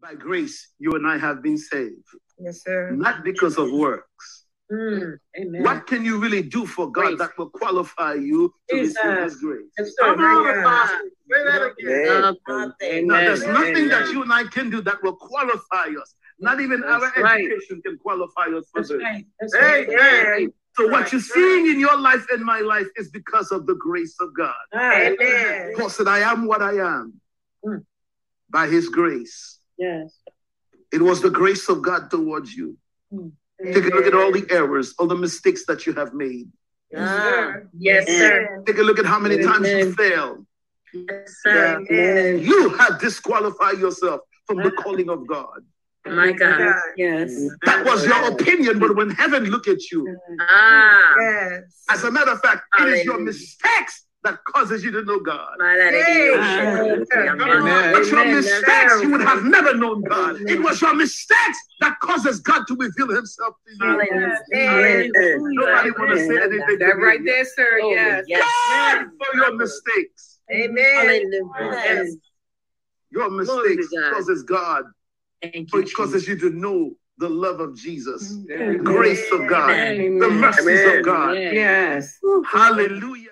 By grace, you and I have been saved, Yes, sir. not because of works. Mm, amen. What can you really do for God Grace. that will qualify you to Jesus. receive His grace? Yes, sir. Come on, Yeah. Say that again. Nothing. Amen. Now, there's Amen. nothing that you and I can do that will qualify us. Not even That's our right. education can qualify us for That's this. right. That's Hey, right. hey. So what you're seeing in your life and my life is because of the grace of God. Amen. Paul said, I am what I am Mm. by his grace. Yes. It was the grace of God towards you. Mm. Take a look at all the errors, all the mistakes that you have made. Ah, Yes, sir. Take a look at how many times you failed. yes, sir. Amen. You have disqualified yourself from the calling of God. My God. God. Yes. That was your opinion, but when heaven look at you, Ah. Yes. as a matter of fact, it is your mistakes that causes you to know God. Hey. Amen. Come. It's your mistakes you would have never known God. It was your mistakes that causes God to reveal Himself to you. Hallelujah. Hallelujah. Nobody want to say anything. That right there, sir. Oh, Yes. yes. God for your mistakes. Amen. Yes. Your mistakes causes God. Thank you. It causes you to know the love of Jesus, Amen. grace of God, Amen. the mercies Amen. of God. Amen. Yes. Hallelujah.